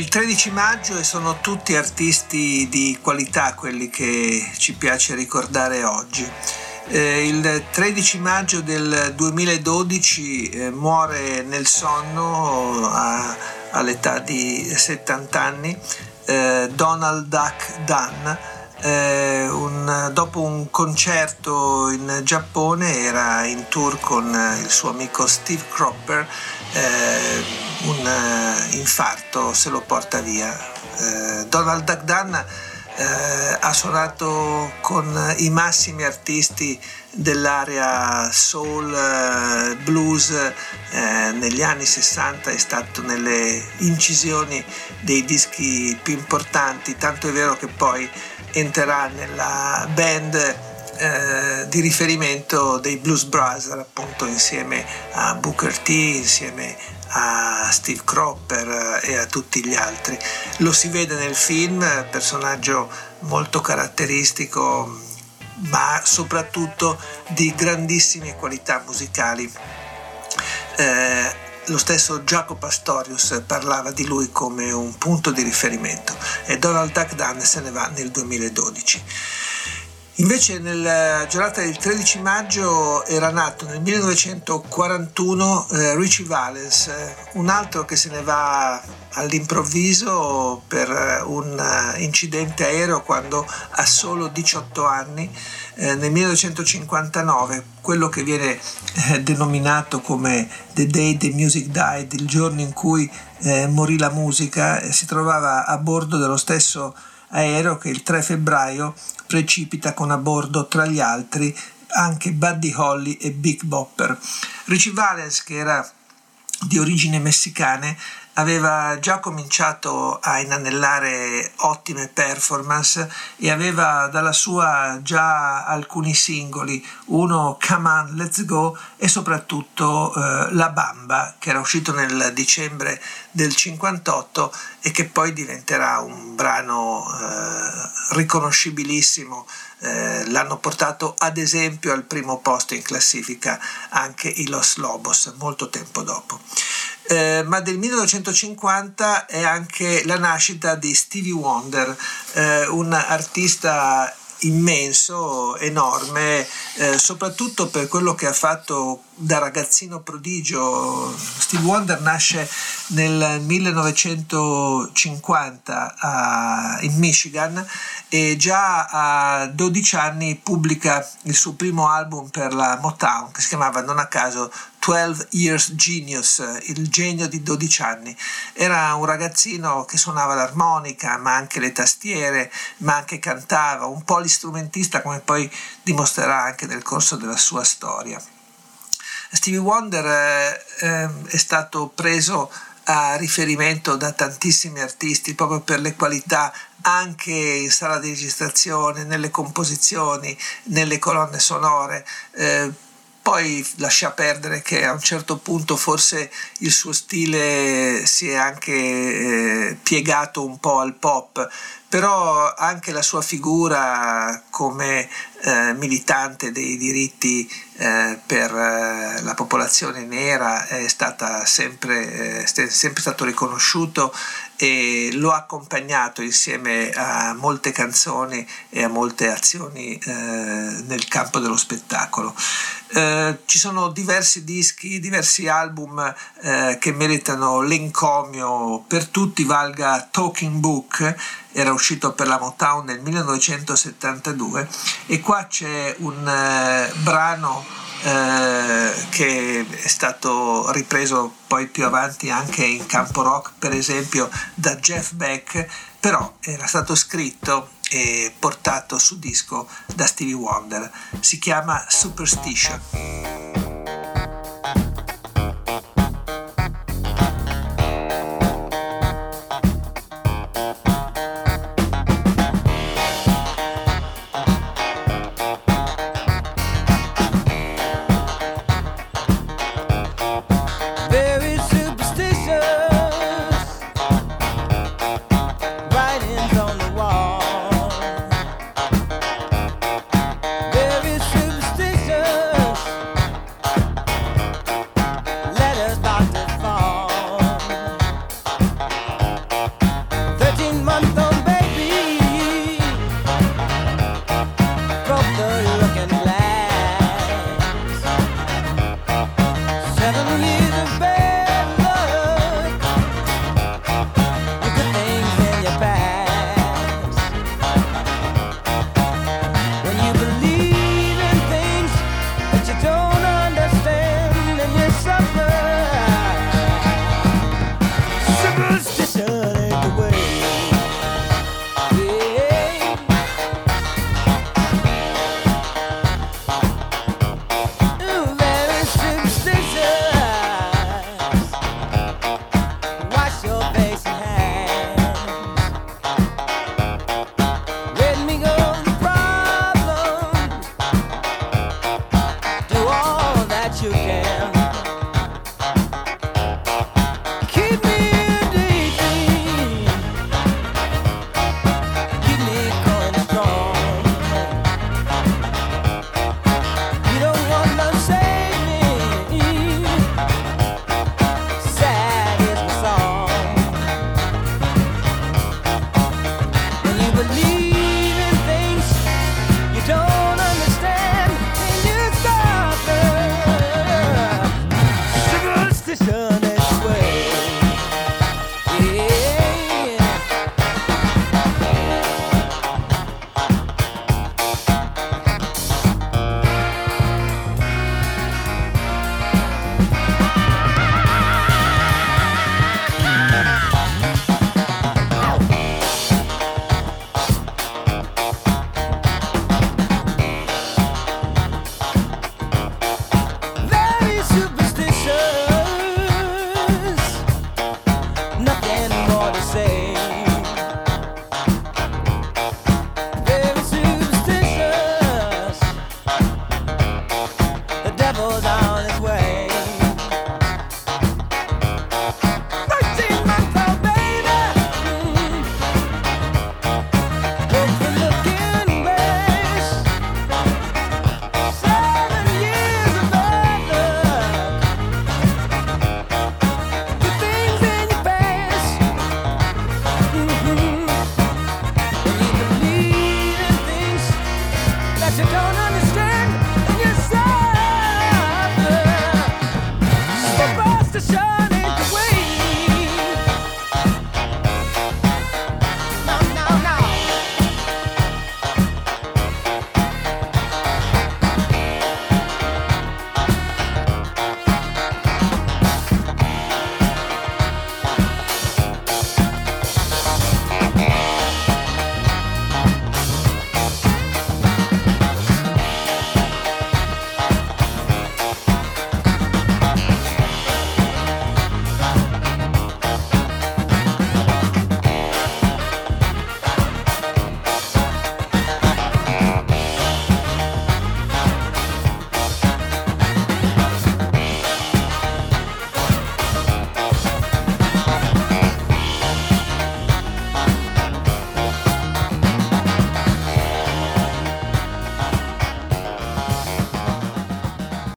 Il 13 maggio e sono tutti artisti di qualità quelli che ci piace ricordare oggi. Eh, il 13 maggio del 2012 eh, muore nel sonno a, all'età di 70 anni eh, Donald Duck Dunn. Eh, un, dopo un concerto in Giappone era in tour con il suo amico Steve Cropper eh, un uh, infarto se lo porta via. Eh, Donald Dunn eh, ha suonato con i massimi artisti dell'area soul, eh, blues eh, negli anni 60, è stato nelle incisioni dei dischi più importanti, tanto è vero che poi entrerà nella band eh, di riferimento dei Blues Brothers, appunto insieme a Booker T, insieme a Steve Cropper e a tutti gli altri. Lo si vede nel film, personaggio molto caratteristico, ma soprattutto di grandissime qualità musicali. Eh, lo stesso Jacopo Pastorius parlava di lui come un punto di riferimento e Donald Duck Dunn se ne va nel 2012. Invece nella giornata del 13 maggio era nato nel 1941 eh, Richie Valens, eh, un altro che se ne va all'improvviso per eh, un incidente aereo quando ha solo 18 anni eh, nel 1959, quello che viene eh, denominato come The Day the Music Died, il giorno in cui eh, morì la musica, si trovava a bordo dello stesso aereo che il 3 febbraio precipita con a bordo tra gli altri anche Buddy Holly e Big Bopper. Richie Valens, che era di origini messicane, aveva già cominciato a inanellare ottime performance e aveva dalla sua già alcuni singoli, uno Come On Let's Go e soprattutto eh, La Bamba che era uscito nel dicembre del 58 e che poi diventerà un brano eh, riconoscibilissimo eh, l'hanno portato ad esempio al primo posto in classifica anche i Los Lobos molto tempo dopo. Eh, ma del 1950 è anche la nascita di Stevie Wonder, eh, un artista immenso, enorme, eh, soprattutto per quello che ha fatto da ragazzino prodigio. Steve Wonder nasce nel 1950 a, in Michigan e già a 12 anni pubblica il suo primo album per la Motown che si chiamava non a caso 12 Years Genius, il genio di 12 anni. Era un ragazzino che suonava l'armonica, ma anche le tastiere, ma anche cantava, un polistrumentista come poi dimostrerà anche nel corso della sua storia. Stevie Wonder eh, ehm, è stato preso a riferimento da tantissimi artisti proprio per le qualità anche in sala di registrazione, nelle composizioni, nelle colonne sonore. Eh, poi lascia perdere che a un certo punto forse il suo stile si è anche eh, piegato un po' al pop, però anche la sua figura come eh, militante dei diritti eh, per eh, la popolazione nera è sempre, eh, sempre stato riconosciuto e lo ha accompagnato insieme a molte canzoni e a molte azioni eh, nel campo dello spettacolo. Ci sono diversi dischi, diversi album che meritano l'encomio per tutti, valga Talking Book, era uscito per la Motown nel 1972 e qua c'è un eh, brano eh, che è stato ripreso poi più avanti anche in campo rock, per esempio da Jeff Beck, però era stato scritto e portato su disco da Stevie Wonder. Si chiama Superstition.